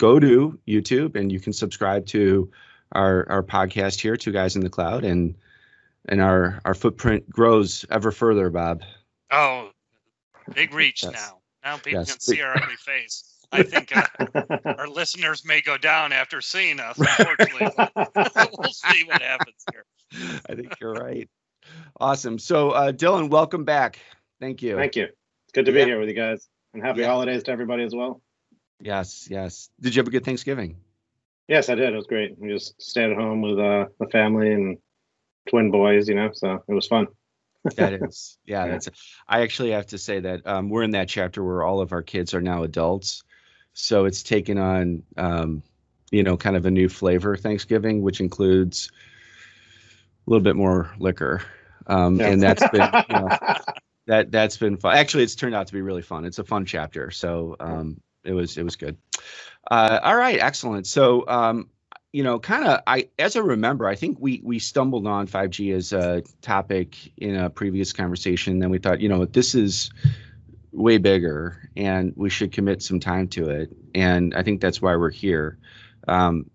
go to YouTube and you can subscribe to our our podcast here, Two Guys in the Cloud, and and our our footprint grows ever further, Bob. Oh, big reach yes. now. Now people yes. can see our ugly face. I think uh, our listeners may go down after seeing us. Unfortunately, we'll see what happens here. I think you're right. Awesome. So, uh, Dylan, welcome back. Thank you. Thank you. It's good to be yeah. here with you guys, and happy yeah. holidays to everybody as well. Yes, yes. Did you have a good Thanksgiving? Yes, I did. It was great. We just stayed at home with uh, the family and twin boys, you know, so it was fun. that is, yeah, that's. I actually have to say that um, we're in that chapter where all of our kids are now adults, so it's taken on, um, you know, kind of a new flavor Thanksgiving, which includes a little bit more liquor, um, yeah. and that's been, you know, that that's been fun. Actually, it's turned out to be really fun. It's a fun chapter, so um, it was it was good. Uh, all right, excellent. So um, you know, kind of, I as I remember, I think we we stumbled on 5G as a topic in a previous conversation. Then we thought, you know, this is way bigger, and we should commit some time to it. And I think that's why we're here. Um,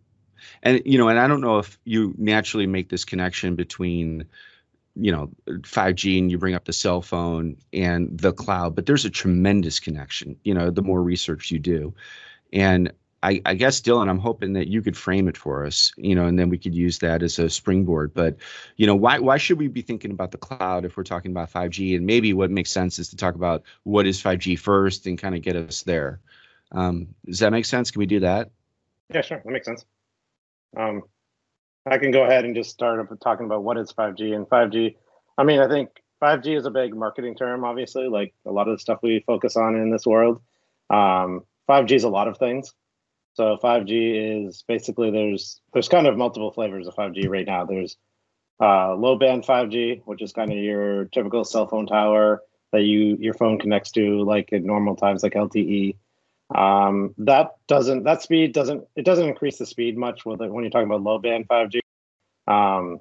and you know, and I don't know if you naturally make this connection between you know 5G and you bring up the cell phone and the cloud, but there's a tremendous connection. You know, the more research you do, and I, I, guess Dylan, I'm hoping that you could frame it for us, you know, and then we could use that as a springboard. But, you know, why why should we be thinking about the cloud if we're talking about 5G? And maybe what makes sense is to talk about what is 5G first and kind of get us there. Um, does that make sense? Can we do that? Yeah, sure, that makes sense. Um, I can go ahead and just start up talking about what is 5G and 5G. I mean, I think 5G is a big marketing term, obviously, like a lot of the stuff we focus on in this world. Um, 5G is a lot of things. So 5G is basically there's there's kind of multiple flavors of 5G right now. There's uh, low band 5G, which is kind of your typical cell phone tower that you your phone connects to like at normal times, like LTE. Um, that doesn't that speed doesn't it doesn't increase the speed much with it when you're talking about low band 5G. Um,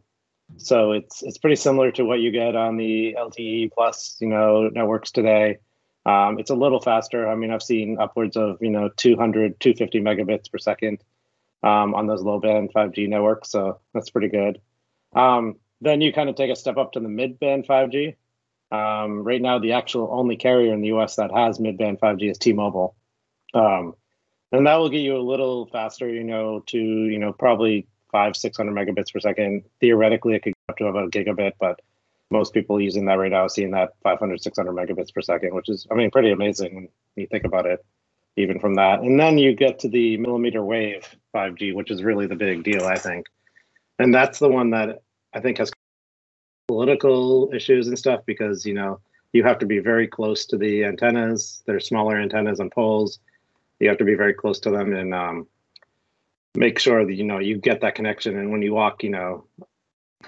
so it's it's pretty similar to what you get on the LTE plus you know networks today. Um, it's a little faster. I mean, I've seen upwards of, you know, 200, 250 megabits per second um, on those low band 5G networks. So that's pretty good. Um, then you kind of take a step up to the mid band 5G. Um, right now, the actual only carrier in the US that has mid band 5G is T Mobile. Um, and that will get you a little faster, you know, to, you know, probably five, 600 megabits per second. Theoretically, it could go up to about a gigabit, but most people using that right now seeing that 500 600 megabits per second which is i mean pretty amazing when you think about it even from that. And then you get to the millimeter wave 5g which is really the big deal i think. And that's the one that i think has political issues and stuff because you know you have to be very close to the antennas. They're smaller antennas on poles you have to be very close to them and um, make sure that you know you get that connection and when you walk you know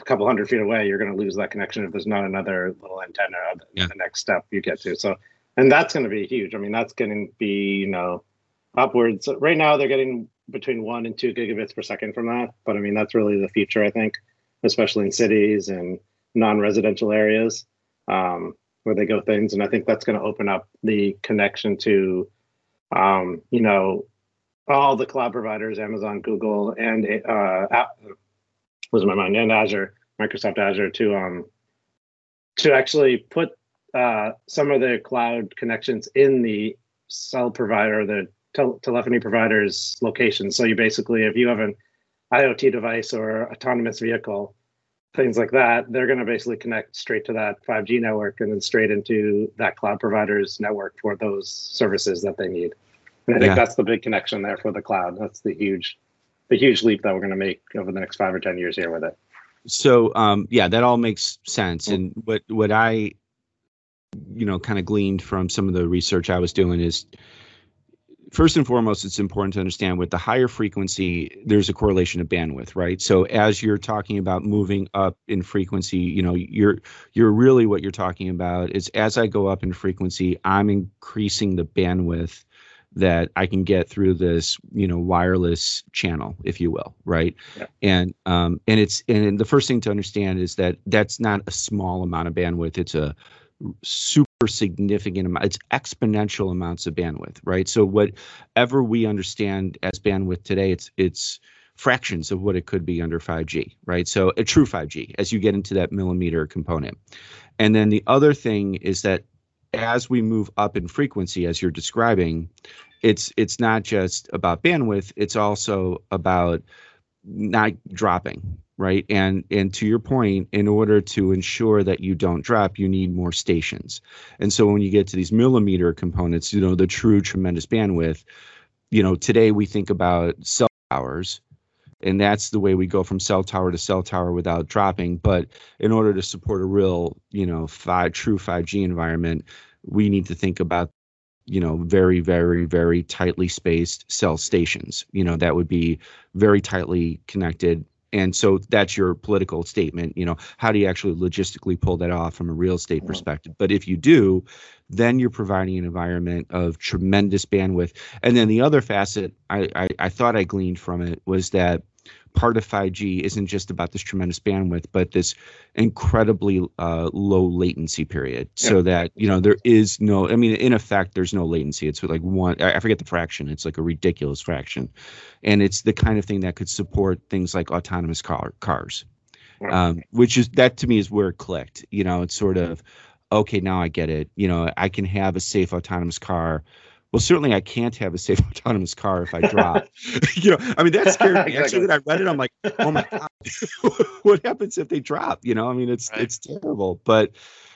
a couple hundred feet away, you're going to lose that connection if there's not another little antenna yeah. the next step you get to. So, and that's going to be huge. I mean, that's going to be, you know, upwards. Right now, they're getting between one and two gigabits per second from that. But I mean, that's really the future, I think, especially in cities and non residential areas um, where they go things. And I think that's going to open up the connection to, um, you know, all the cloud providers, Amazon, Google, and uh, was my mind, and Azure, Microsoft Azure, to um to actually put uh, some of the cloud connections in the cell provider, the tel- telephony provider's location. So you basically, if you have an IoT device or autonomous vehicle, things like that, they're going to basically connect straight to that 5G network and then straight into that cloud provider's network for those services that they need. And I think yeah. that's the big connection there for the cloud. That's the huge the huge leap that we're going to make over the next five or ten years here with it. So um, yeah, that all makes sense. And what what I you know kind of gleaned from some of the research I was doing is first and foremost, it's important to understand with the higher frequency, there's a correlation of bandwidth, right? So as you're talking about moving up in frequency, you know, you're you're really what you're talking about is as I go up in frequency, I'm increasing the bandwidth that I can get through this, you know, wireless channel, if you will, right? Yeah. And um, and it's and the first thing to understand is that that's not a small amount of bandwidth. It's a super significant amount it's exponential amounts of bandwidth right? So whatever we understand as bandwidth today it's it's fractions of what it could be under 5g right? So a true 5g as you get into that millimeter component. And then the other thing is that as we move up in frequency as you're describing it's it's not just about bandwidth it's also about not dropping right? And and to your point in order to ensure that you don't drop you need more stations. And so when you get to these millimeter components you know the true tremendous bandwidth you know today we think about cell towers and that's the way we go from cell tower to cell tower without dropping. But in order to support a real you know five true 5g environment we need to think about you know very very very tightly spaced cell stations. You know that would be very tightly connected and so that's your political statement you know how do you actually logistically pull that off from a real estate mm-hmm. perspective but if you do then you're providing an environment of tremendous bandwidth and then the other facet I, I, I thought i gleaned from it was that part of 5G isn't just about this tremendous bandwidth, but this incredibly uh, low latency period. Yeah. So that you know there is no, I mean, in effect, there's no latency. It's like one, I forget the fraction. It's like a ridiculous fraction, and it's the kind of thing that could support things like autonomous car cars, um, which is that to me is where it clicked. You know, it's sort of okay, now I get it. You know, I can have a safe autonomous car well, certainly I can't have a safe autonomous car if I drop. you know, I mean, that scared me. exactly. Actually, when I read it, I'm like, oh my God, what happens if they drop? You know, I mean, it's right. it's terrible. But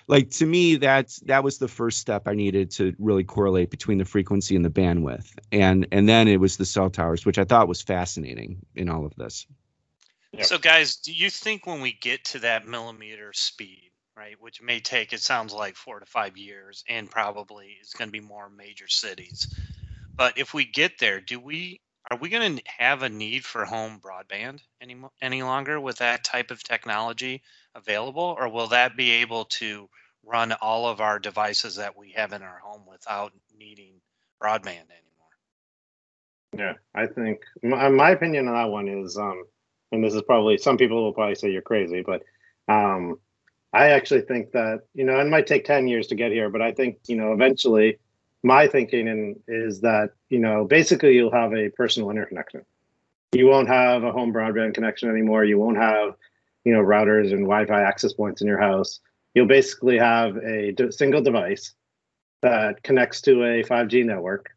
like to me, that's that was the first step I needed to really correlate between the frequency and the bandwidth. And and then it was the cell towers, which I thought was fascinating in all of this. So guys, do you think when we get to that millimeter speed, right? Which may take, it sounds like, four to five years, and probably it's going to be more major cities. But if we get there, do we are we going to have a need for home broadband any any longer with that type of technology available, or will that be able to run all of our devices that we have in our home without needing broadband anymore? Yeah, I think my, my opinion on that one is, um, and this is probably some people will probably say you're crazy, but um, I actually think that, you know, it might take 10 years to get here, but I think, you know, eventually my thinking in, is that, you know, basically you'll have a personal interconnection. You won't have a home broadband connection anymore. You won't have, you know, routers and Wi Fi access points in your house. You'll basically have a single device that connects to a 5G network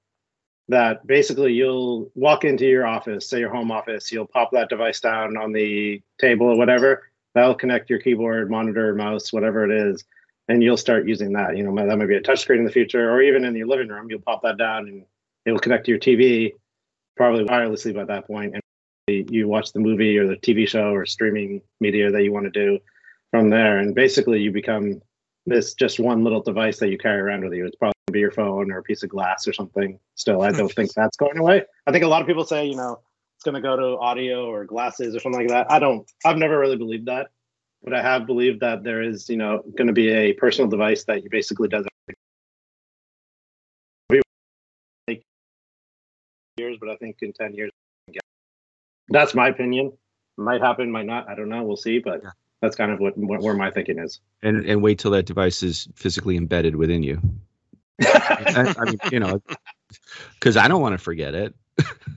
that basically you'll walk into your office, say your home office, you'll pop that device down on the table or whatever, that'll connect your keyboard, monitor, mouse, whatever it is, and you'll start using that. You know, that might be a touchscreen in the future, or even in your living room, you'll pop that down and it'll connect to your TV, probably wirelessly by that point, and you watch the movie or the TV show or streaming media that you want to do from there. And basically, you become this just one little device that you carry around with you. It's probably be your phone or a piece of glass or something. Still, I don't think that's going away. I think a lot of people say, you know, it's going to go to audio or glasses or something like that. I don't. I've never really believed that, but I have believed that there is, you know, going to be a personal device that you basically does years, but I think in ten years, that's my opinion. Might happen, might not. I don't know. We'll see, but. That's kind of what, what where my thinking is. And and wait till that device is physically embedded within you. I, I mean, you know, because I don't want to forget it.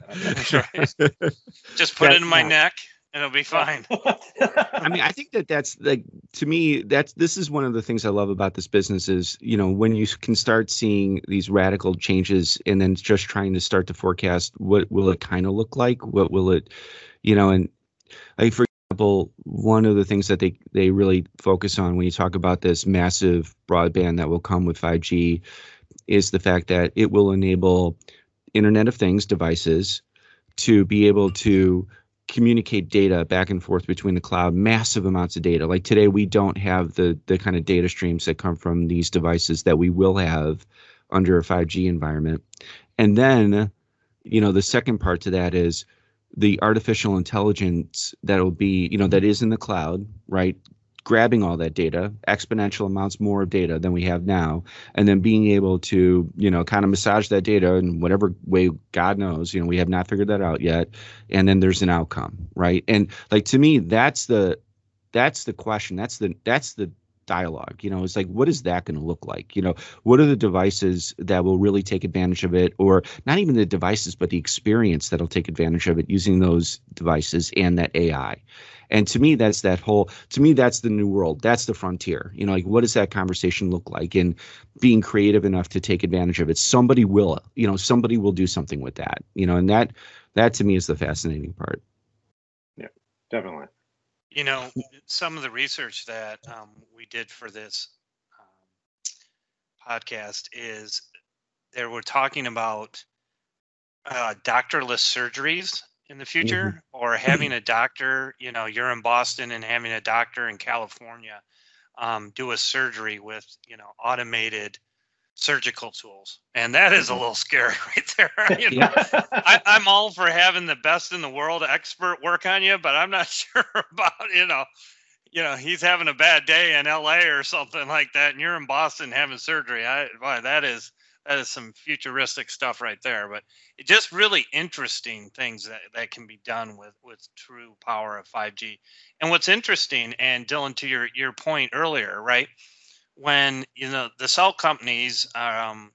right. Just put it in my neck and it'll be fine. I mean, I think that that's like to me that's this is one of the things I love about this business is you know when you can start seeing these radical changes and then just trying to start to forecast what will it kind of look like, what will it, you know, and like for example, one of the things that they they really focus on when you talk about this massive broadband that will come with 5G is the fact that it will enable Internet of Things devices to be able to communicate data back and forth between the cloud massive amounts of data. Like today we don't have the the kind of data streams that come from these devices that we will have under a 5G environment. And then you know the second part to that is the artificial intelligence that will be you know that is in the cloud right grabbing all that data, exponential amounts more of data than we have now, and then being able to, you know, kind of massage that data in whatever way God knows, you know, we have not figured that out yet. And then there's an outcome, right? And like to me, that's the that's the question. That's the that's the dialogue you know it's like what is that going to look like? You know what are the devices that will really take advantage of it or not even the devices but the experience that'll take advantage of it using those devices and that ai and to me that's that whole to me that's the new world. That's the frontier. You know like what does that conversation look like? And being creative enough to take advantage of it. Somebody will you know somebody will do something with that you know and that that to me is the fascinating part. Yeah definitely you know some of the research that um, we did for this um, podcast is they were talking about uh, doctorless surgeries in the future mm-hmm. or having a doctor you know you're in boston and having a doctor in california um, do a surgery with you know automated surgical tools and that is a mm-hmm. little scary right there you know I, i'm all for having the best in the world expert work on you but i'm not sure about you know you know he's having a bad day in la or something like that and you're in boston having surgery i boy, that is that is some futuristic stuff right there. But it just really interesting things that, that can be done with with true power of 5G. And what's interesting, and Dylan, to your your point earlier, right? When you know the cell companies um,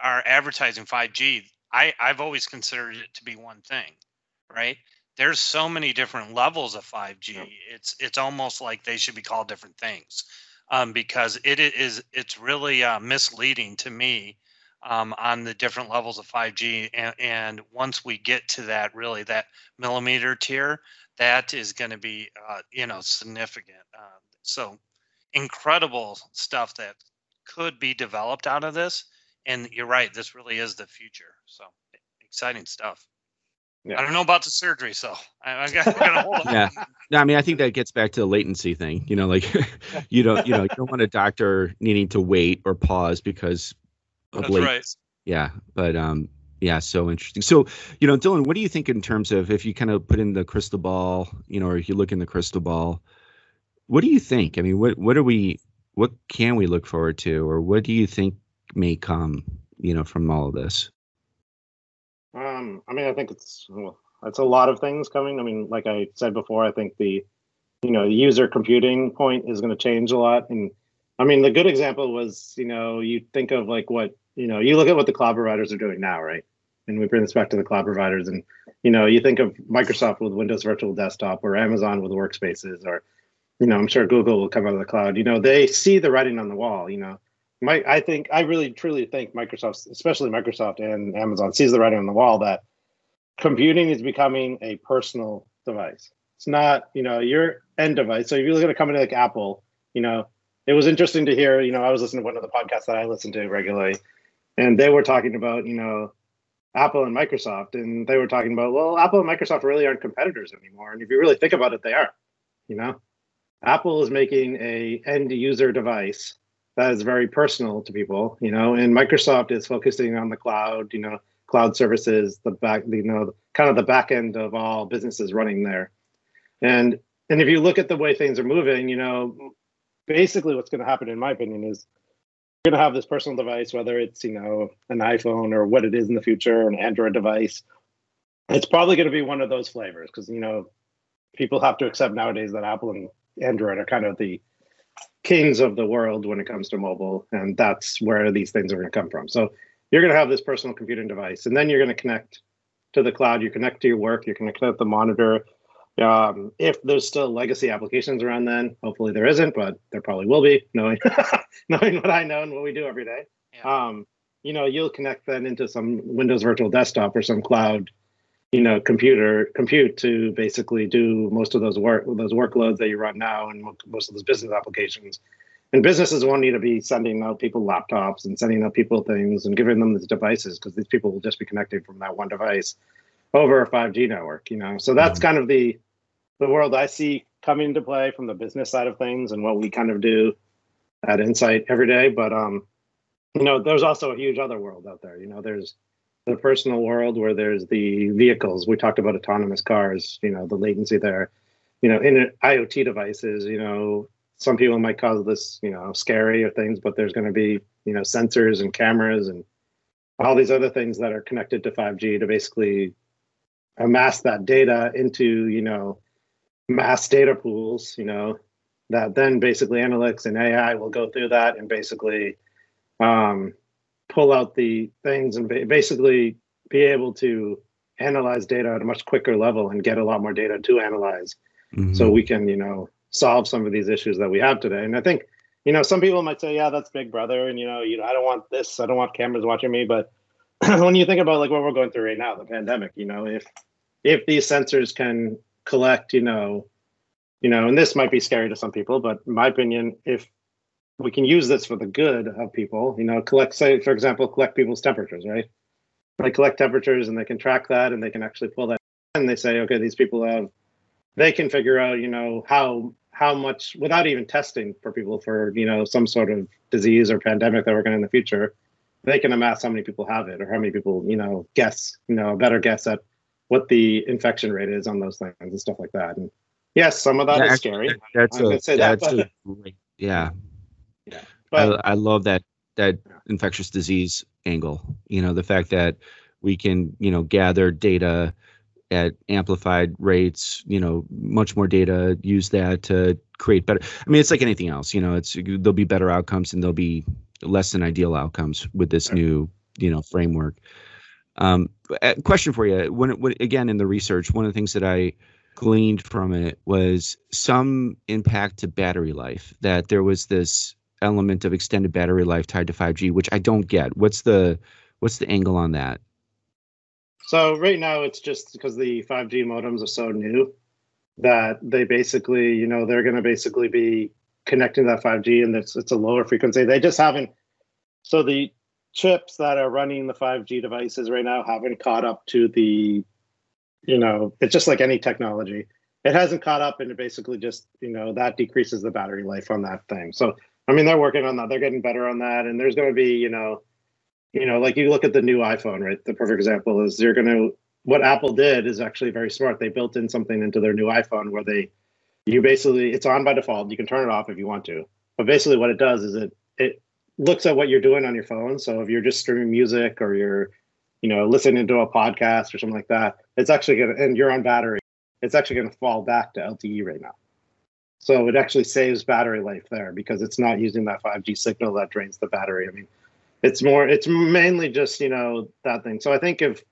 are advertising 5G, I I've always considered it to be one thing, right? There's so many different levels of 5G. It's it's almost like they should be called different things um, because it is it's really uh, misleading to me um, on the different levels of 5G. And, and, once we get to that, really that millimeter tier, that is going to be uh, you know significant. Uh, so incredible stuff that could be developed out of this. And you're right, this really is the future. So exciting stuff. Yeah. I don't know about the surgery, so I, I got to hold on. Yeah, no, I mean, I think that gets back to the latency thing. You know, like you don't, you know, you don't want a doctor needing to wait or pause because of That's late. Right. Yeah, but um, yeah, so interesting. So, you know, Dylan, what do you think in terms of if you kind of put in the crystal ball, you know, or if you look in the crystal ball, what do you think? I mean, what what are we, what can we look forward to, or what do you think may come, you know, from all of this? Um, I mean, I think it's well, it's a lot of things coming. I mean, like I said before, I think the you know the user computing point is going to change a lot. And I mean, the good example was you know you think of like what you know you look at what the cloud providers are doing now, right? And we bring this back to the cloud providers, and you know you think of Microsoft with Windows Virtual Desktop or Amazon with Workspaces, or you know I'm sure Google will come out of the cloud. You know they see the writing on the wall. You know my, I think I really truly think Microsoft, especially Microsoft and Amazon, sees the writing on the wall that computing is becoming a personal device. It's not, you know, your end device. So if you look at a company like Apple, you know, it was interesting to hear, you know, I was listening to one of the podcasts that I listen to regularly, and they were talking about, you know, Apple and Microsoft, and they were talking about, well, Apple and Microsoft really aren't competitors anymore. And if you really think about it, they are. You know, Apple is making a end user device that is very personal to people, you know, and Microsoft is focusing on the cloud, you know, cloud services, the back, you know, kind of the back end of all businesses running there. And and if you look at the way things are moving, you know, basically what's going to happen, in my opinion, is you're going to have this personal device, whether it's you know an iPhone or what it is in the future, an Android device. It's probably going to be one of those flavors because you know people have to accept nowadays that Apple and Android are kind of the kings of the world when it comes to mobile, and that's where these things are going to come from. So you're going to have this personal computing device, and then you're going to connect to the cloud. You connect to your work. You connect the monitor. Um, if there's still legacy applications around, then hopefully there isn't, but there probably will be, knowing knowing what I know and what we do every day. Yeah. Um, you know, you'll connect then into some Windows Virtual Desktop or some cloud you know computer compute to basically do most of those work those workloads that you run now and most of those business applications. And businesses want you to be sending out people laptops and sending out people things and giving them these devices because these people will just be connecting from that one device over a 5g network you know? So that's mm-hmm. kind of the the world i see coming into play from the business side of things and what we kind of do at insight every day. But um you know there's also a huge other world out there you know? There's the personal world where there's the vehicles. We talked about autonomous cars, you know, the latency there. You know, in IoT devices, you know, some people might call this, you know, scary or things, but there's going to be, you know, sensors and cameras and all these other things that are connected to 5G to basically amass that data into, you know, mass data pools, you know, that then basically analytics and AI will go through that and basically um, pull out the things and basically be able to analyze data at a much quicker level and get a lot more data to analyze. Mm-hmm. so we can you know solve some of these issues that we have today. And i think you know some people might say yeah that's big brother and you know you know i don't want this i don't want cameras watching me. But when you think about like what we're going through right now the pandemic you know if if these sensors can collect you know you know and this might be scary to some people but in my opinion if we can use this for the good of people you know collect say for example collect people's temperatures right? They collect temperatures and they can track that and they can actually pull that and they say okay these people have they can figure out you know how how much without even testing for people for you know some sort of disease or pandemic that we're going to in the future they can amass how many people have it or how many people you know guess you know a better guess at what the infection rate is on those things and stuff like that. And yes some of that yeah, is scary. that's a, that's that, a great, yeah but, I, I love that that infectious disease angle. You know, the fact that we can, you know, gather data at amplified rates, you know, much more data, use that to create better. I mean, it's like anything else, you know, it's there'll be better outcomes and there'll be less than ideal outcomes with this new, you know, framework. Um, question for you: when, when again in the research, one of the things that I gleaned from it was some impact to battery life. That there was this element of extended battery life tied to 5G, which I don't get. What's the what's the angle on that? So right now it's just because the 5G modems are so new that they basically, you know, they're going to basically be connecting that 5G and it's it's a lower frequency. They just haven't. So the chips that are running the 5G devices right now haven't caught up to the, you know, it's just like any technology. It hasn't caught up, and it basically just, you know, that decreases the battery life on that thing. So I mean, they're working on that. They're getting better on that. And there's going to be, you know, you know, like you look at the new iPhone, right? The perfect example is you're going to, what Apple did is actually very smart. They built in something into their new iPhone where they, you basically, it's on by default. You can turn it off if you want to. But basically, what it does is it, it looks at what you're doing on your phone. So if you're just streaming music or you're, you know, listening to a podcast or something like that, it's actually going to, and you're on battery, it's actually going to fall back to LTE right now. So it actually saves battery life there because it's not using that 5G signal that drains the battery. I mean, it's more, it's mainly just, you know, that thing. So I think if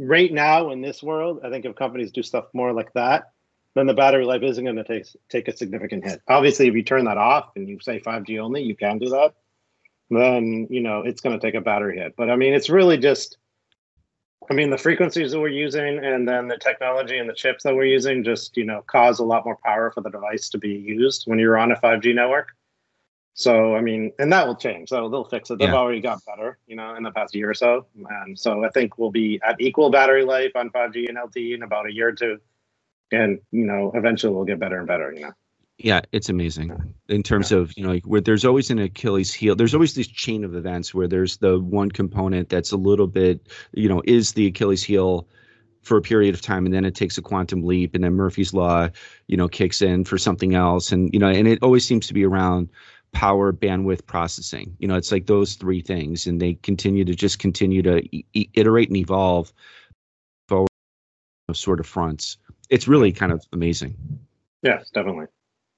right now in this world, I think if companies do stuff more like that, then the battery life isn't going to take take a significant hit. Obviously, if you turn that off and you say 5G only, you can do that. Then you know it's going to take a battery hit. But I mean, it's really just I mean, the frequencies that we're using and then the technology and the chips that we're using just, you know, cause a lot more power for the device to be used when you're on a 5G network. So, I mean, and that will change. So they'll fix it. They've yeah. already got better, you know, in the past year or so. And so I think we'll be at equal battery life on 5G and LTE in about a year or two. And, you know, eventually we'll get better and better, you know. Yeah, it's amazing. In terms yeah. of you know like where there's always an Achilles heel. There's always this chain of events where there's the one component that's a little bit you know is the Achilles heel for a period of time and then it takes a quantum leap and then Murphy's law you know kicks in for something else and you know and it always seems to be around power bandwidth processing. You know it's like those three things and they continue to just continue to e- iterate and evolve forward sort of fronts. It's really kind of amazing. Yes definitely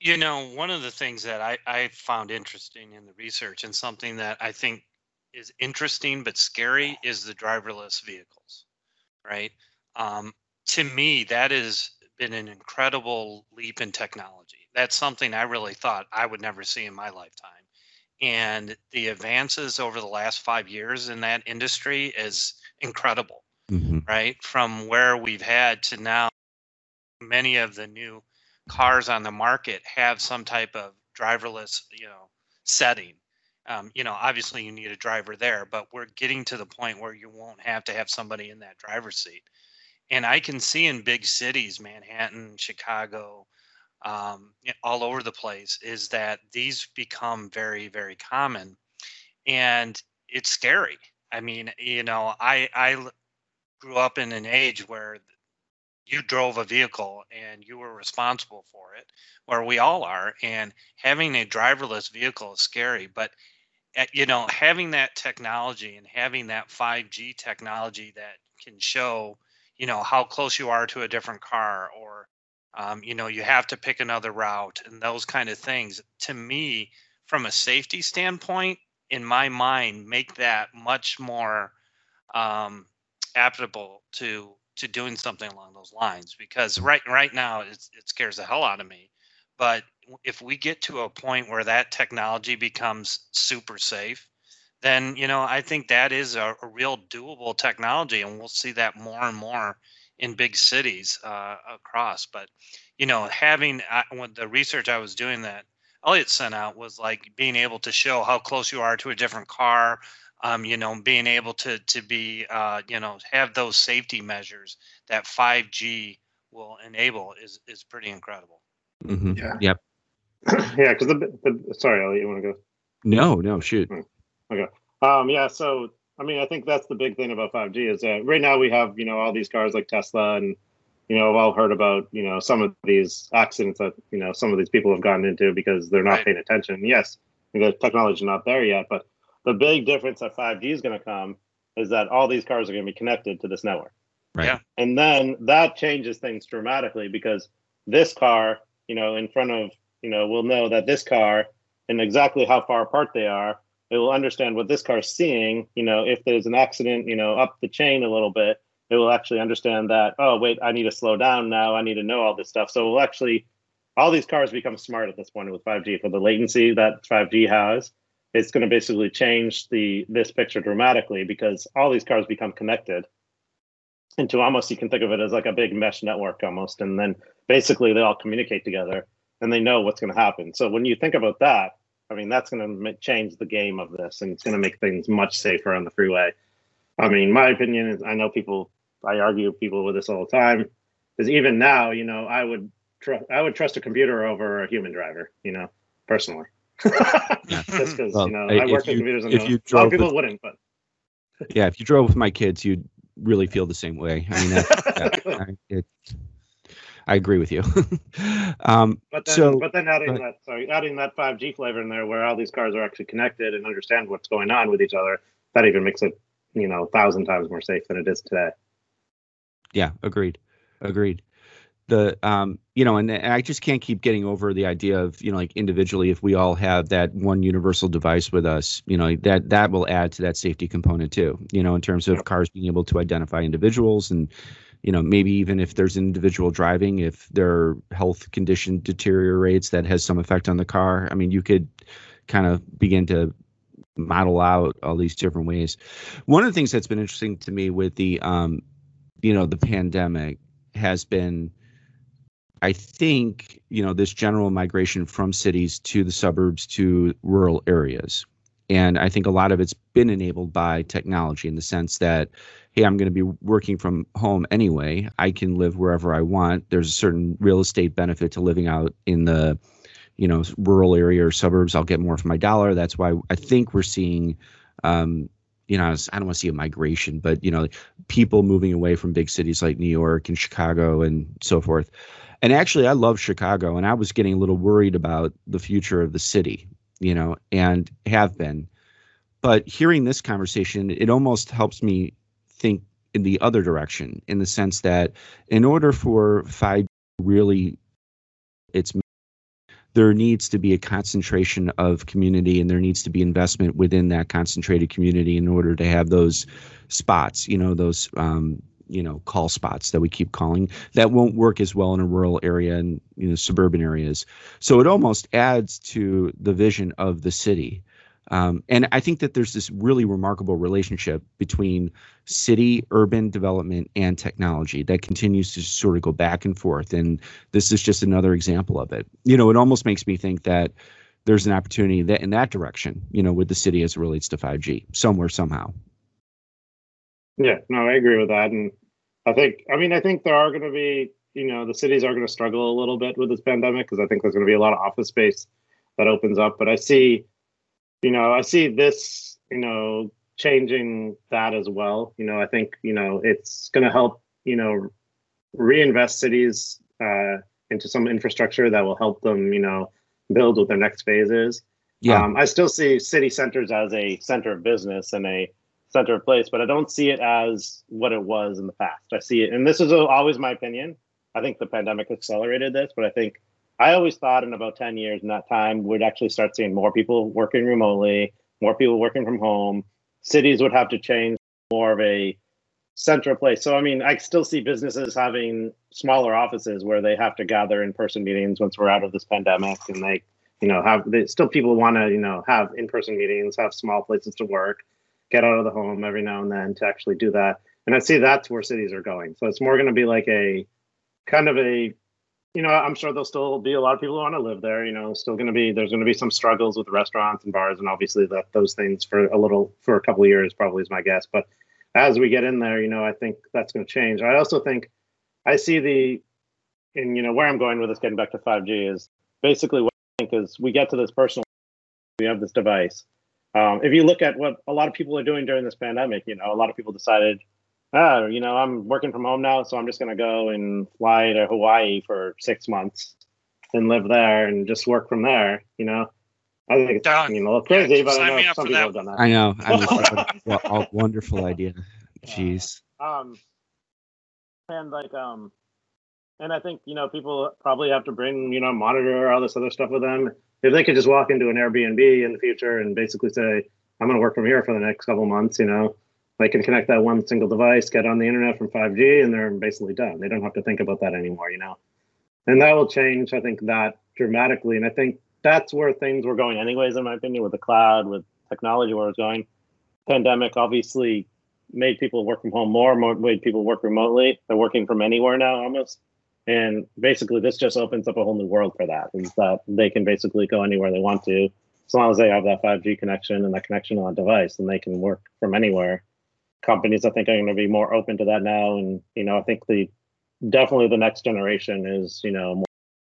you know, one of the things that I, I found interesting in the research and something that I think is interesting but scary is the driverless vehicles, right? Um, to me, that has been an incredible leap in technology. That's something I really thought I would never see in my lifetime. And the advances over the last five years in that industry is incredible, mm-hmm. right? From where we've had to now, many of the new cars on the market have some type of driverless, you know, setting. Um, you know, obviously you need a driver there, but we're getting to the point where you won't have to have somebody in that driver's seat. And I can see in big cities, Manhattan, Chicago, um, all over the place, is that these become very, very common, and it's scary. I mean, you know, I I grew up in an age where you drove a vehicle and you were responsible for it, or we all are. And having a driverless vehicle is scary, but eh, you know, having that technology and having that 5G technology that can show, you know, how close you are to a different car or Um, you know, you have to pick another route and those kind of things. To me, from a safety standpoint, in my mind, make that much more um, applicable to to doing something along those lines. Because right right now, it scares the hell out of me. But if we get to a point where that technology becomes super safe, then you know I think that is a, a real doable technology, and we'll see that more and more in big cities uh, across. But you know, having uh, when the research I was doing that Elliot sent out was like being able to show how close you are to a different car. Um, you know, being able to to be uh, you know have those safety measures that 5G will enable is is pretty incredible. Mm-hmm. Yeah. Yep. yeah, because the, the sorry, Elliot, you want to go? No, no, shoot. Hmm. Okay. Um, yeah, so I mean, I think that's the big thing about 5G is that right now we have, you know, all these cars like Tesla and, you know, I've all heard about, you know, some of these accidents that, you know, some of these people have gotten into because they're not right. paying attention. Yes, the technology is not there yet, but the big difference that 5G is going to come is that all these cars are going to be connected to this network. Right. Yeah. And then that changes things dramatically because this car, you know, in front of, you know, will know that this car and exactly how far apart they are it will understand what this car is seeing. You know, if there's an accident, you know, up the chain a little bit, it will actually understand that, oh, wait, I need to slow down now. I need to know all this stuff. So it will actually, all these cars become smart at this point with 5G for the latency that 5G has. It's going to basically change the this picture dramatically because all these cars become connected into almost you can think of it as like a big mesh network almost, and then basically they all communicate together and they know what's going to happen. So when you think about that, I mean, that's going to change the game of this, and it's going to make things much safer on the freeway. I mean, my opinion is, I know people, I argue people with this all the time, is even now, you know, I would trust, I would trust a computer over a human driver, you know, personally. Just because well, you know I work with computers, and if you a lot of people with, wouldn't, but yeah, if you drove with my kids, you'd really feel the same way. I mean, that, that, it, I agree with you. um, but then, so, but then adding that, sorry, adding that 5G flavor in there, where all these cars are actually connected and understand what's going on with each other, that even makes it, you know, a thousand times more safe than it is today. Yeah, agreed, agreed. The um, you know, and, and I just can't keep getting over the idea of you know, like individually, if we all have that one universal device with us, you know, that that will add to that safety component too. You know, in terms of cars being able to identify individuals and you know maybe even if there's an individual driving if their health condition deteriorates that has some effect on the car i mean you could kind of begin to model out all these different ways one of the things that's been interesting to me with the um you know the pandemic has been i think you know this general migration from cities to the suburbs to rural areas and i think a lot of it's been enabled by technology in the sense that hey, I'm going to be working from home anyway. I can live wherever I want. There's a certain real estate benefit to living out in the, you know, rural area or suburbs. I'll get more for my dollar. That's why I think we're seeing, um, you know, I don't want to see a migration, but you know, people moving away from big cities like New York and Chicago and so forth. And actually, I love Chicago, and I was getting a little worried about the future of the city, you know, and have been. But hearing this conversation, it almost helps me think in the other direction in the sense that in order for 5 really it's there needs to be a concentration of community and there needs to be investment within that concentrated community in order to have those spots you know those um, you know call spots that we keep calling that won't work as well in a rural area and you know suburban areas so it almost adds to the vision of the city um, and I think that there's this really remarkable relationship between city, urban development, and technology that continues to sort of go back and forth. And this is just another example of it. You know, it almost makes me think that there's an opportunity that in that direction, you know, with the city as it relates to 5G somewhere, somehow. Yeah, no, I agree with that. And I think, I mean, I think there are going to be, you know, the cities are going to struggle a little bit with this pandemic because I think there's going to be a lot of office space that opens up. But I see, you know, I see this, you know, changing that as well. You know, I think, you know, it's going to help, you know, reinvest cities uh, into some infrastructure that will help them, you know, build what their next phase is. Yeah. Um, I still see city centers as a center of business and a center of place, but I don't see it as what it was in the past. I see it, and this is always my opinion. I think the pandemic accelerated this, but I think I always thought in about 10 years in that time, we'd actually start seeing more people working remotely, more people working from home. Cities would have to change more of a central place. So, I mean, I still see businesses having smaller offices where they have to gather in person meetings once we're out of this pandemic and they, you know, have they, still people want to, you know, have in person meetings, have small places to work, get out of the home every now and then to actually do that. And I see that's where cities are going. So it's more going to be like a kind of a you know, I'm sure there'll still be a lot of people who want to live there. You know, still going to be there's going to be some struggles with restaurants and bars, and obviously that those things for a little for a couple of years probably is my guess. But as we get in there, you know, I think that's going to change. I also think I see the, and you know, where I'm going with this, getting back to 5G is basically what I think is we get to this personal, we have this device. Um, if you look at what a lot of people are doing during this pandemic, you know, a lot of people decided ah, you know, I'm working from home now, so I'm just gonna go and fly to Hawaii for six months and live there and just work from there. You know, I think it's Done. you know crazy, yeah, but I know some people have done that. I know. I mean, a wonderful idea. Jeez. Um, and like um, and I think you know people probably have to bring you know monitor all this other stuff with them. If they could just walk into an Airbnb in the future and basically say, "I'm going to work from here for the next couple months," you know, they can connect that one single device, get on the internet from 5G, and they're basically done. They don't have to think about that anymore, you know. And that will change, I think, that dramatically. And I think that's where things were going, anyways, in my opinion, with the cloud, with technology, where it's going. Pandemic obviously made people work from home more, more made people work remotely. They're working from anywhere now, almost. And basically, this just opens up a whole new world for that. Is that they can basically go anywhere they want to, as long as they have that 5G connection and that connection on a device, and they can work from anywhere companies I think are going to be more open to that now. And you know, I think the definitely the next generation is you know more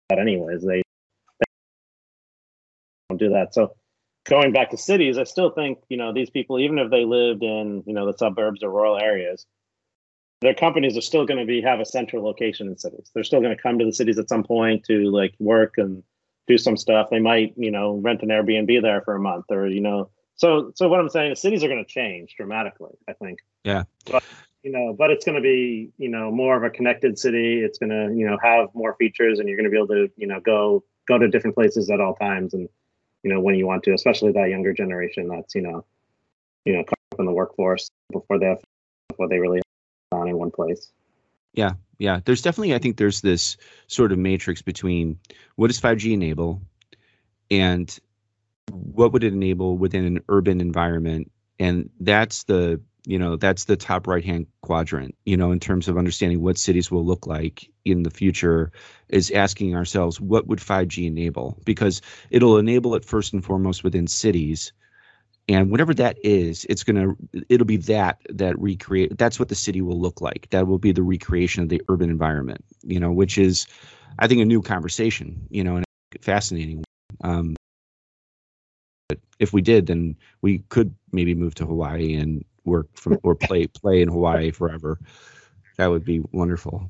that anyways. They, they don't do that. So going back to cities, I still think you know these people, even if they lived in you know the suburbs or rural areas, their companies are still going to be have a central location in cities. They're still going to come to the cities at some point to like work and do some stuff. They might you know rent an Airbnb there for a month or you know so, so what I'm saying is cities are going to change dramatically. I think. Yeah. But you know, but it's going to be you know more of a connected city. It's going to you know have more features, and you're going to be able to you know go go to different places at all times, and you know when you want to, especially that younger generation that's you know you know come up in the workforce before they have before they really one place. Yeah, yeah. There's definitely I think there's this sort of matrix between what does 5G enable and what would it enable within an urban environment and that's the you know that's the top right hand quadrant you know in terms of understanding what cities will look like in the future is asking ourselves what would 5g enable because it'll enable it first and foremost within cities and whatever that is it's going to it'll be that that recreate that's what the city will look like that will be the recreation of the urban environment you know which is i think a new conversation you know and fascinating um, if we did, then we could maybe move to Hawaii and work from or play play in Hawaii forever. That would be wonderful.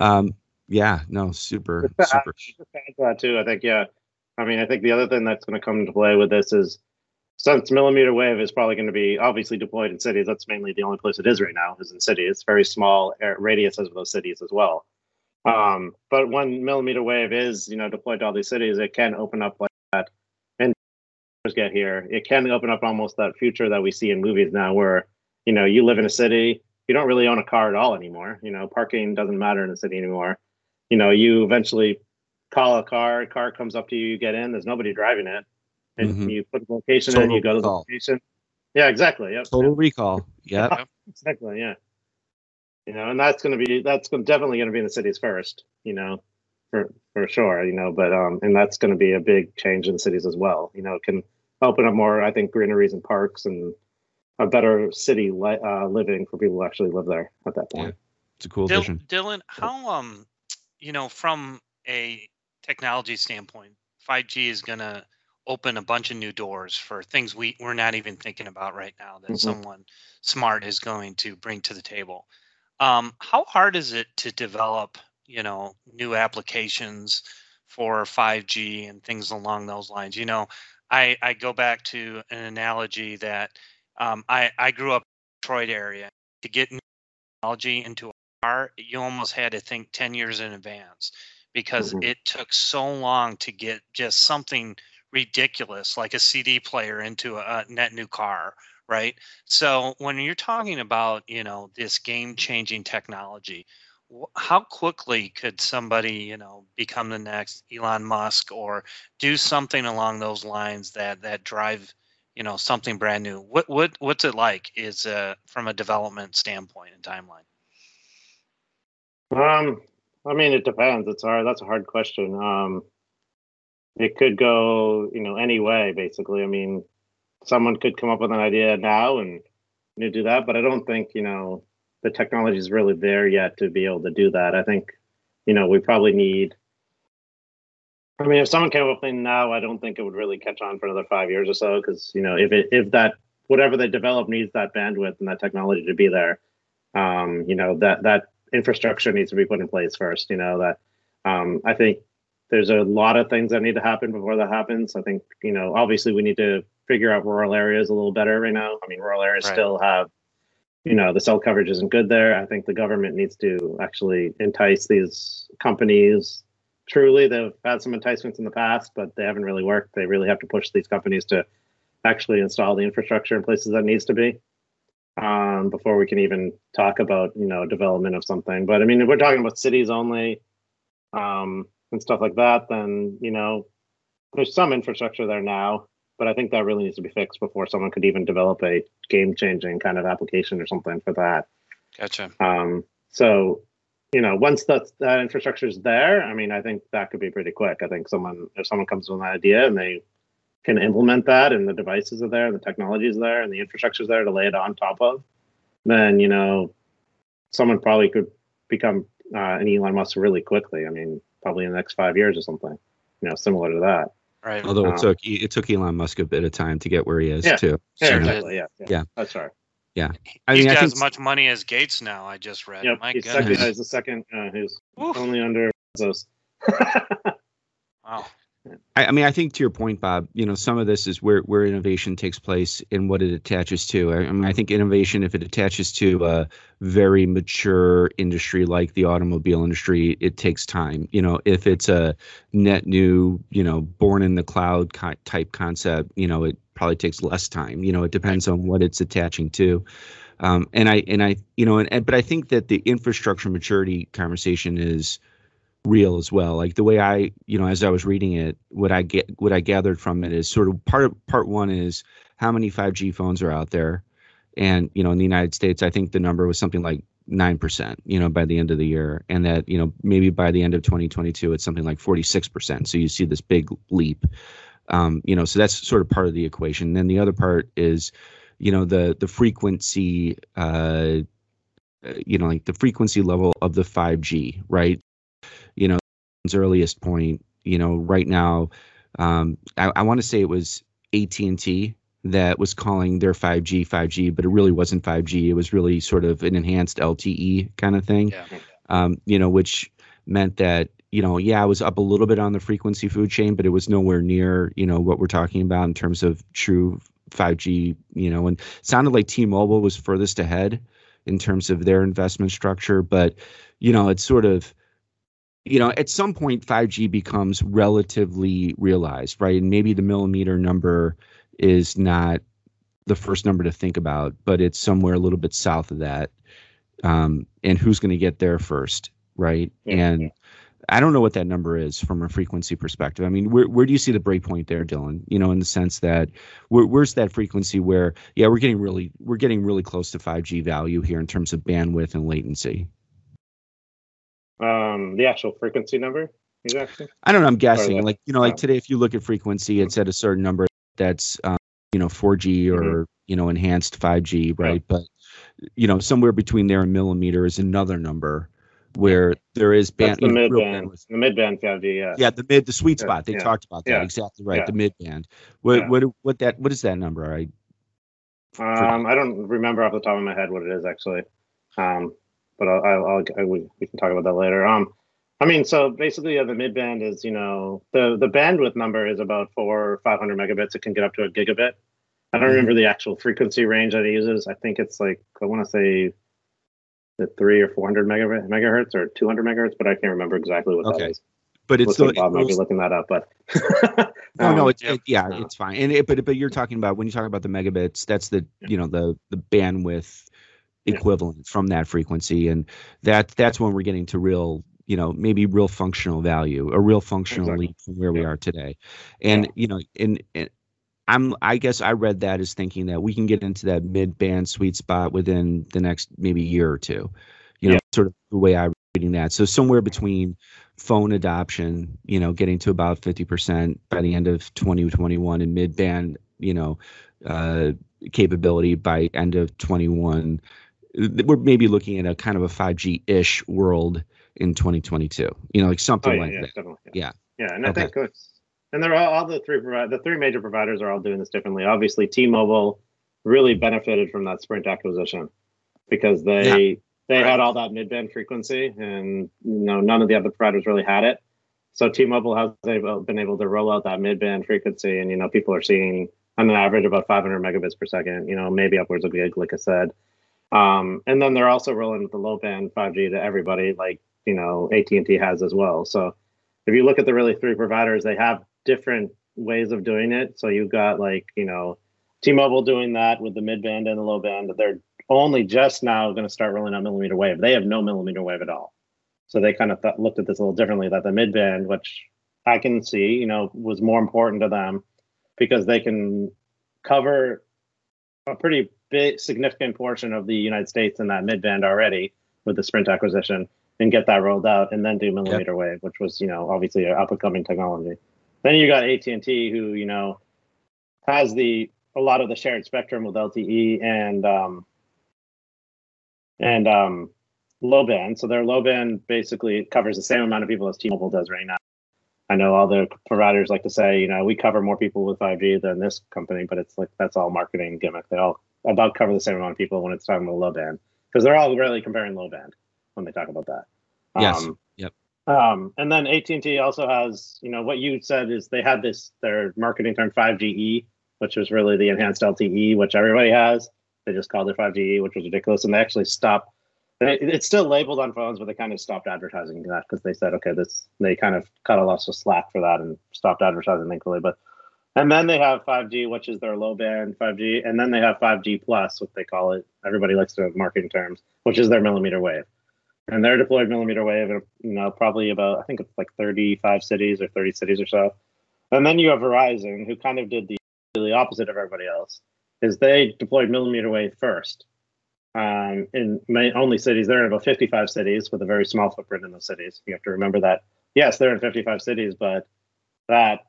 Um, yeah, no, super, super. Too. I think, yeah. I mean, I think the other thing that's going to come into play with this is since millimeter wave is probably going to be obviously deployed in cities. That's mainly the only place it is right now is in cities. It's very small radiuses of those cities as well. Um, but when millimeter wave is, you know, deployed to all these cities, it can open up like that And get here, it can open up almost that future that we see in movies now, where you know you live in a city, you don't really own a car at all anymore. You know, parking doesn't matter in the city anymore. You know, you eventually call a car, car comes up to you, you get in, there's nobody driving it, and mm-hmm. you put the location Total in, you go to the location. Yeah, exactly. Yep. Total recall. Yeah. exactly. Yeah. You know, and that's going to be that's definitely going to be in the cities first. You know, for for sure. You know, but um, and that's going to be a big change in the cities as well. You know, it can open up more, I think, greeneries and parks and a better city li- uh, living for people who actually live there at that point. Yeah. It's a cool Dil- vision. Dylan, how um, you know, from a technology standpoint, 5G is going to open a bunch of new doors for things we we're not even thinking about right now that mm-hmm. someone smart is going to bring to the table. Um, how hard is it to develop, you know, new applications for 5G and things along those lines? You know, I, I go back to an analogy that um, I, I grew up in the Detroit area. To get new technology into art, you almost had to think 10 years in advance because Mhm. it took so long to get just something ridiculous like a CD player into a, net new car, right? So when you're talking about, you know, this game-changing technology, how quickly could somebody, you know, become the next Elon Musk or do something along those lines that that drive, you know, something brand new? What what what's it like is uh from a development standpoint and timeline? Um, I mean, it depends. It's hard. That's a hard question. Um, it could go, you know, any way. Basically, I mean, someone could come up with an idea now and you know, do that, but I don't think you know the technology is really there yet to be able to do that. I think, you know, we probably need. I mean, if someone came up with something now, I don't think it would really catch on for another five years or so. Because you know, if it if that whatever they develop needs that bandwidth and that technology to be there, um, you know, that that infrastructure needs to be put in place first. You know that um, I think there's a lot of things that need to happen before that happens. I think you know obviously we need to figure out rural areas a little better right now. I mean, rural areas Right. still have you know the cell coverage isn't good there. I think the government needs to actually entice these companies. Truly, they've had some enticements in the past, but they haven't really worked. They really have to push these companies to actually install the infrastructure in places that needs to be um, before we can even talk about you know development of something. But I mean, if we're talking about cities only um, and stuff like that, then you know there's some infrastructure there now, but I think that really needs to be fixed before someone could even develop a game-changing kind of application or something for that. Gotcha. Um, so you know, once that that infrastructure is there, I mean, I think that could be pretty quick. I think someone if someone comes with an idea and they can implement that and the devices are there and the technology is there and the infrastructure is there to lay it on top of, then you know, someone probably could become uh, an Elon Musk really quickly. I mean, probably in the next five years or something. You know, similar to that. Right. Although it Um, took it took Elon Musk a bit of time to get where he is Yeah. too. Yeah, Sure So, exactly. Yeah, yeah, Yeah. That's right. I He's mean, I got think as much money as Gates now. I just read. Yep. My he's goodness. second. He's the second. Uh, who's Oof. only under Bezos. Wow. I, I mean, I think to your point, Bob. You know, some of this is where where innovation takes place and what it attaches to. I, I mean, I think innovation, if it attaches to a very mature industry like the automobile industry, it takes time. You know, if it's a net new, you know, born in the cloud ki- type concept, you know, it probably takes less time. You know, it depends on what it's attaching to. Um, and I and I, you know, and, and but I think that the infrastructure maturity conversation is real as well. Like the way I, you know, as I was reading it, what I get, what I gathered from it is sort of part of part one is how many 5G phones are out there, and you know, in the United States, I think the number was something like nine percent, you know, by the end of the year, and that you know maybe by the end of 2022, it's something like 46 percent. So you see this big leap. Um, you know, so that's sort of part of the equation. And then the other part is, you know, the the frequency. Uh, uh, you know, like the frequency level of the 5G, right? You know, earliest point, you know, right now, um, I, I want to say it was AT&T that was calling their 5G 5G, but it really wasn't 5G. It was really sort of an enhanced LTE kind of thing, Yeah. um, you know, which meant that you know, yeah, I was up a little bit on the frequency food chain, but it was nowhere near, you know, what we're talking about in terms of true 5G, you know, and sounded like T-Mobile was furthest ahead in terms of their investment structure, but you know, it's sort of you know, at some point 5G becomes relatively realized, right? And maybe the millimeter number is not the first number to think about, but it's somewhere a little bit south of that. Um, and who's going to get there first, right? Yeah, and yeah. I don't know what that number is from a frequency perspective. I mean, where where do you see the break point there, Dylan? You know, in the sense that where, where's that frequency where yeah, we're getting really we're getting really close to 5G value here in terms of bandwidth and latency. Um, the actual frequency number, exactly. I don't know. I'm guessing. like you know, like today, if you look at frequency, it's at a certain number that's um, you know 4G or Mm-hmm. you know enhanced 5G, right? But you know, somewhere between there and millimeter is another number where there is band. The mid band. The mid band 5G. Yeah. Yeah, the mid, the sweet spot. They yeah, talked about that yeah, exactly right. yeah. The mid band. What Yeah. what what that what is that number? I Um, I don't remember off the top of my head what it is actually. Um, but I'll, I'll, I'll I, we, we can talk about that later. Um, I mean, so basically, yeah, the mid band is you know the the bandwidth number is about four or five hundred megabits. It can get up to a gigabit. I don't Mhm. remember the actual frequency range that it uses. I think it's like I want to say the three or 400 megahertz or 200 megahertz, but I can't remember exactly what okay. that is. But it's still like Bob might be looking that up, but no, no, um, it's it, yeah, it's fine. And it, but but you're talking about when you talk about the megabits, that's the you know the the bandwidth equivalent yeah. from that frequency, and that that's when we're getting to real you know maybe real functional value, a real functional exactly. leap from where yeah. we are today, and yeah. you know and, in I'm I guess I read that as thinking that we can get into that mid band sweet spot within the next maybe year or two. You know, yeah. sort of the way I'm reading that. So somewhere between phone adoption, you know, getting to about 50% by the end of 2021 and mid band, you know, uh, capability by end of 21. We're maybe looking at a kind of a 5G ish world in 2022. You know, like something oh, yeah, like yeah, that. Definitely. Yeah. Yeah, and I think it's and they're all, all the three the three major providers are all doing this differently. Obviously, T-Mobile really benefited from that Sprint acquisition because they yeah. they had all that mid-band frequency, and you know none of the other providers really had it. So T-Mobile has uh, been able to roll out that mid-band frequency, and you know people are seeing on an average about 500 megabits per second. You know maybe upwards of a gig, like I said. Um, and then they're also rolling with the low-band 5G to everybody, like you know AT&T has as well. So if you look at the really three providers, they have different ways of doing it. So you've got like, you know, T-Mobile doing that with the mid band and the low band. They're only just now going to start rolling out millimeter wave. They have no millimeter wave at all. So they kind of th- looked at this a little differently. That the mid band, which I can see, you know, was more important to them because they can cover a pretty big, significant portion of the United States in that mid band already with the Sprint acquisition and get that rolled out and then do millimeter yep. wave, which was, you know, obviously an up and coming technology. Then you got AT and T, who you know has the a lot of the shared spectrum with LTE and um, and um, low band. So their low band basically covers the same amount of people as T-Mobile does right now. I know all the providers like to say, you know, we cover more people with 5G than this company, but it's like that's all marketing gimmick. They all about cover the same amount of people when it's talking about low band because they're all really comparing low band when they talk about that. Yes. Um, yep. Um, and then AT&T also has, you know, what you said is they had this their marketing term 5GE, which was really the enhanced LTE, which everybody has. They just called it 5GE, which was ridiculous, and they actually stopped. it's still labeled on phones, but they kind of stopped advertising that because they said, okay, this they kind of cut a lot of slack for that and stopped advertising, thankfully. But and then they have 5G, which is their low band 5G, and then they have 5G plus, what they call it. Everybody likes to have marketing terms, which is their millimeter wave and they're deployed millimeter wave in you know probably about I think it's like 35 cities or 30 cities or so. And then you have Verizon, who kind of did the, opposite of everybody else, is they deployed millimeter wave first um, in only cities. They're in about 55 cities with a very small footprint in those cities. You have to remember that. Yes, they're in 55 cities, but that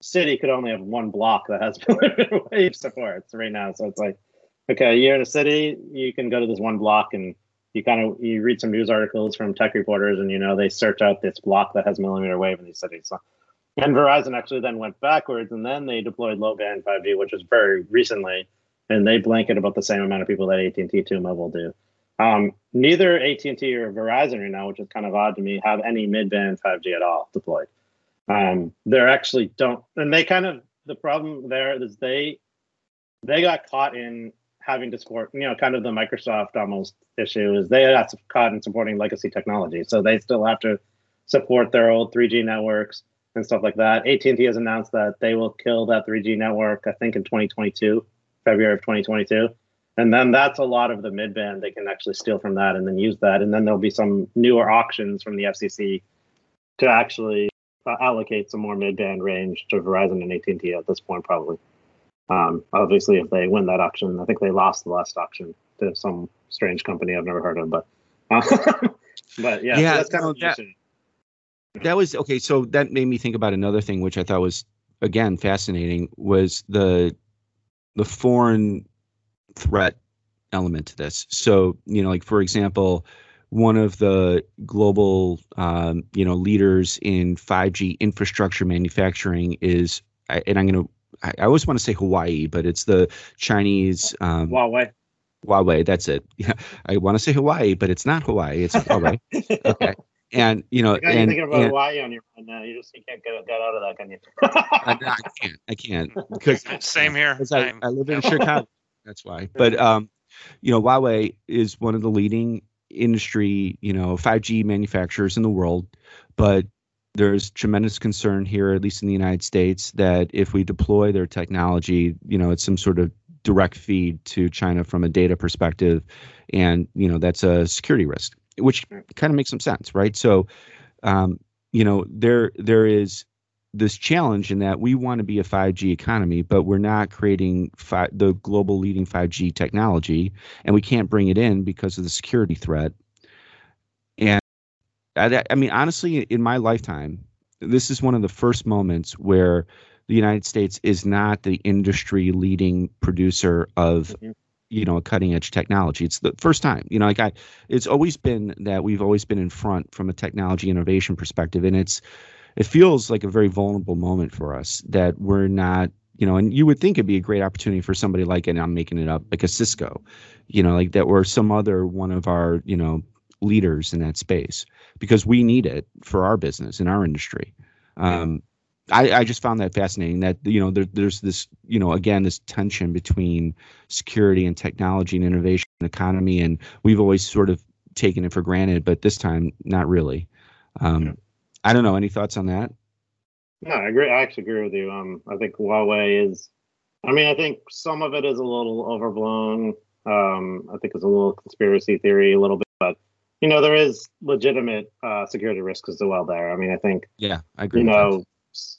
city could only have one block that has millimeter wave support right now. So it's like, okay, you're in a city, you can go to this one block and you kind of you read some news articles from tech reporters and you know they search out this block that has millimeter wave in these cities. So, and verizon actually then went backwards and then they deployed low band 5g which was very recently and they blanket about the same amount of people that at&t T-Mobile do. Um, neither at&t or verizon right now which is kind of odd to me have any mid-band 5g at all deployed um, they're actually don't and they kind of the problem there is they they got caught in having to support, you know, kind of the Microsoft almost issue is they got caught in supporting legacy technology, so they still have to support their old 3G networks and stuff like that. AT&T has announced that they will kill that 3G network, I think, in 2022, February of 2022, and then that's a lot of the mid-band they can actually steal from that and then use that, and then there'll be some newer auctions from the FCC to actually allocate some more mid-band range to Verizon and AT&T at this point, probably. Um, obviously, if they win that auction, I think they lost the last auction to some strange company I've never heard of. But, uh, but yeah, yeah so that's kind no, of that, that was okay. So that made me think about another thing, which I thought was again fascinating, was the the foreign threat element to this. So you know, like for example, one of the global um, you know leaders in 5G infrastructure manufacturing is, and I'm going to I, I always want to say Hawaii, but it's the Chinese um, Huawei. Huawei, that's it. Yeah, I want to say Hawaii, but it's not Hawaii. It's Huawei. okay. And you know, you and, thinking about and, Hawaii on your mind now. You just you can't get, get out of that, can you? I, I can't. I can't because same here. I, I live in Chicago. That's why. But um, you know, Huawei is one of the leading industry, you know, 5G manufacturers in the world, but there's tremendous concern here, at least in the United States, that if we deploy their technology, you know, it's some sort of direct feed to China from a data perspective, and you know that's a security risk, which kind of makes some sense, right? So, um, you know, there there is this challenge in that we want to be a 5G economy, but we're not creating fi- the global leading 5G technology, and we can't bring it in because of the security threat. And I, I mean, honestly, in my lifetime, this is one of the first moments where the United States is not the industry leading producer of mm-hmm. you know a cutting edge technology. It's the first time. You know, like I it's always been that we've always been in front from a technology innovation perspective and it's it feels like a very vulnerable moment for us that we're not you know, and you would think it'd be a great opportunity for somebody like, and I'm making it up, like a Cisco, you know, like that, or some other one of our, you know, leaders in that space, because we need it for our business in our industry. Um, I, I just found that fascinating that you know there, there's this you know again this tension between security and technology and innovation and economy and we've always sort of taken it for granted but this time not really um, yeah. I don't know. Any thoughts on that? No i agree. I actually agree with you. Um, i think huawei is i mean i think some of it is a little overblown. Um, i think it's a little conspiracy theory a little bit but you know there is legitimate uh, security risks as well there. I mean i think yeah i agree you know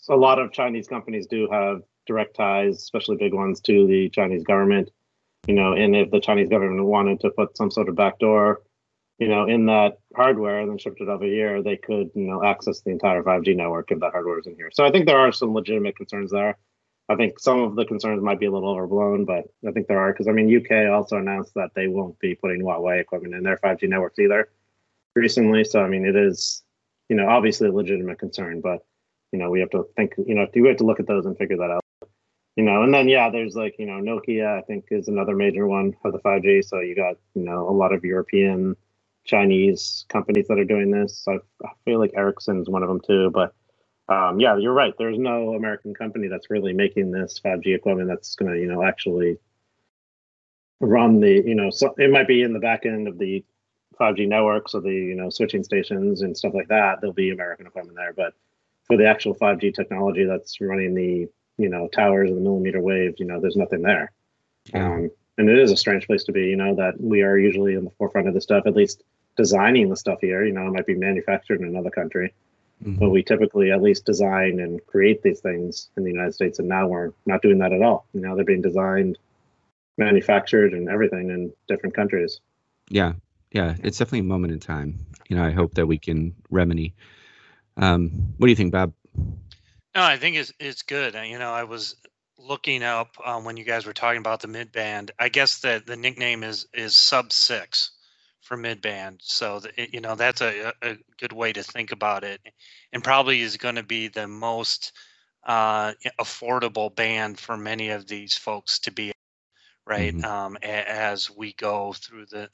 a lot of Chinese companies do have direct ties, especially big ones, to the Chinese government. You know, and if the Chinese government wanted to put some sort of backdoor, you know, in that hardware and then shipped it over here, they could, you know, access the entire 5G network if that hardware is in here. So I think there are some legitimate concerns there. I think some of the concerns might be a little overblown, but I think there are because I mean, UK also announced that they won't be putting Huawei equipment in their 5G networks either recently. So I mean, it is, you know, obviously a legitimate concern, but you know we have to think you know we have to look at those and figure that out you know and then yeah there's like you know nokia i think is another major one for the 5g so you got you know a lot of european chinese companies that are doing this i, I feel like ericsson's one of them too but um, yeah you're right there's no american company that's really making this 5g equipment that's going to you know actually run the you know so it might be in the back end of the 5g network so the you know switching stations and stuff like that there'll be american equipment there but for the actual 5G technology that's running the you know towers and the millimeter wave, you know, there's nothing there. Um, and it is a strange place to be. You know that we are usually in the forefront of this stuff, at least designing the stuff here. You know, it might be manufactured in another country, mm-hmm. but we typically at least design and create these things in the United States. And now we're not doing that at all. You know, they're being designed, manufactured, and everything in different countries. Yeah, yeah, it's definitely a moment in time. You know, I hope that we can remedy um, what do you think, Bob? No, I think it's it's good. You know, I was looking up um, when you guys were talking about the mid band. I guess that the nickname is is sub six for mid band. So you know that's a, a good way to think about it, and probably is going to be the most uh, affordable band for many of these folks to be right mm-hmm. um, a, as we go through the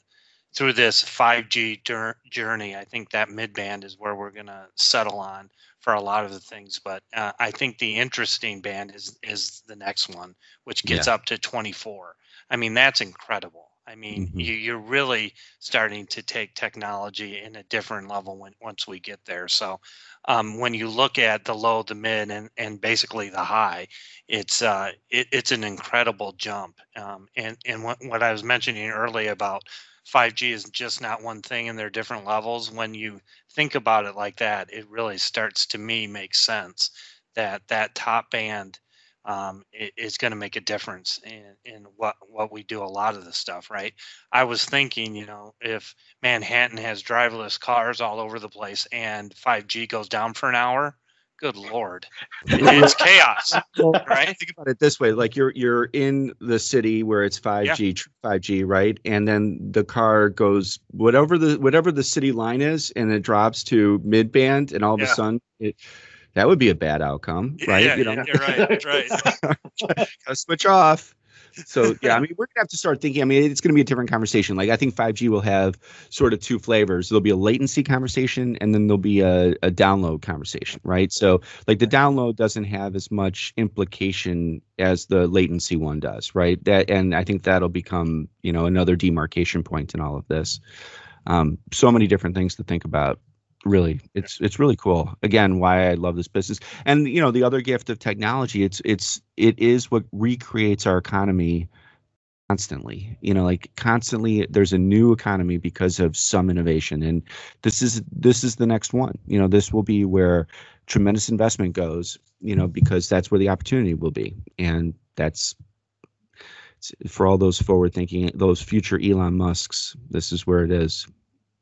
through this 5G dur- journey, I think that mid band is where we're going to settle on for a lot of the things. But uh, I think the interesting band is is the next one, which gets yeah. up to 24. I mean, that's incredible. I mean, mm-hmm. you, you're really starting to take technology in a different level when once we get there. So, um, when you look at the low, the mid, and and basically the high, it's uh, it, it's an incredible jump. Um, and and what, what I was mentioning earlier about 5G is just not one thing and there are different levels. When you think about it like that, it really starts to me make sense that that top band um, is going to make a difference in, in what what we do a lot of the stuff right i was thinking you know if manhattan has driverless cars all over the place and 5g goes down for an hour good lord it's chaos right think about it this way like you're you're in the city where it's 5g yeah. 5g right and then the car goes whatever the whatever the city line is and it drops to mid band and all of yeah. a sudden it that would be a bad outcome right yeah, you know you're right That's right switch off so yeah, I mean, we're gonna have to start thinking. I mean, it's gonna be a different conversation. Like I think 5G will have sort of two flavors. There'll be a latency conversation, and then there'll be a, a download conversation, right? So like the download doesn't have as much implication as the latency one does, right? That and I think that'll become you know another demarcation point in all of this. Um, so many different things to think about. Really, it's it's really cool. Again, why I love this business, and you know, the other gift of technology, it's it's it is what recreates our economy constantly. You know like constantly there's a new economy because of some innovation and this is this is the next one. You know this will be where tremendous investment goes you know because that's where the opportunity will be. And that's for all those forward thinking those future elon musks this is where it is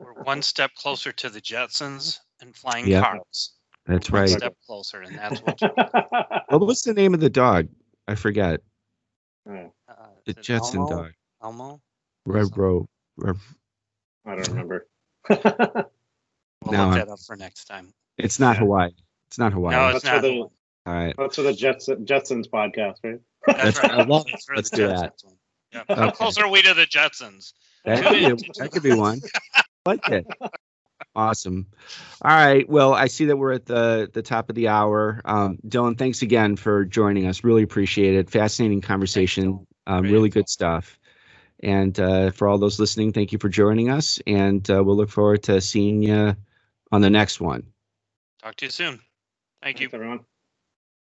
we're one step closer to the jetsons and flying yep. cars that's one right step closer and that's what what was the name of the dog i forget uh, the Jetson Elmo? dog. Elmo? Red Row. Red, I don't remember. We'll No, look that up for next time. it's not Hawaii. It's not Hawaii. No, that's it's for not. the- All right. That's for the Jetson, Jetsons podcast, right? That's right. I love. That's for Let's the do that. Jetsons one. Yeah. How Okay. close are we to the Jetsons? That could, be, that could be one. I like it. Awesome. All right. Well, I see that we're at the the top of the hour. Um, Dylan, thanks again for joining us. Really appreciate it. Fascinating conversation. Um, really good stuff. And uh, for all those listening, thank you for joining us. And uh, we'll look forward to seeing you on the next one. Talk to you soon. Thank you. Thanks, everyone.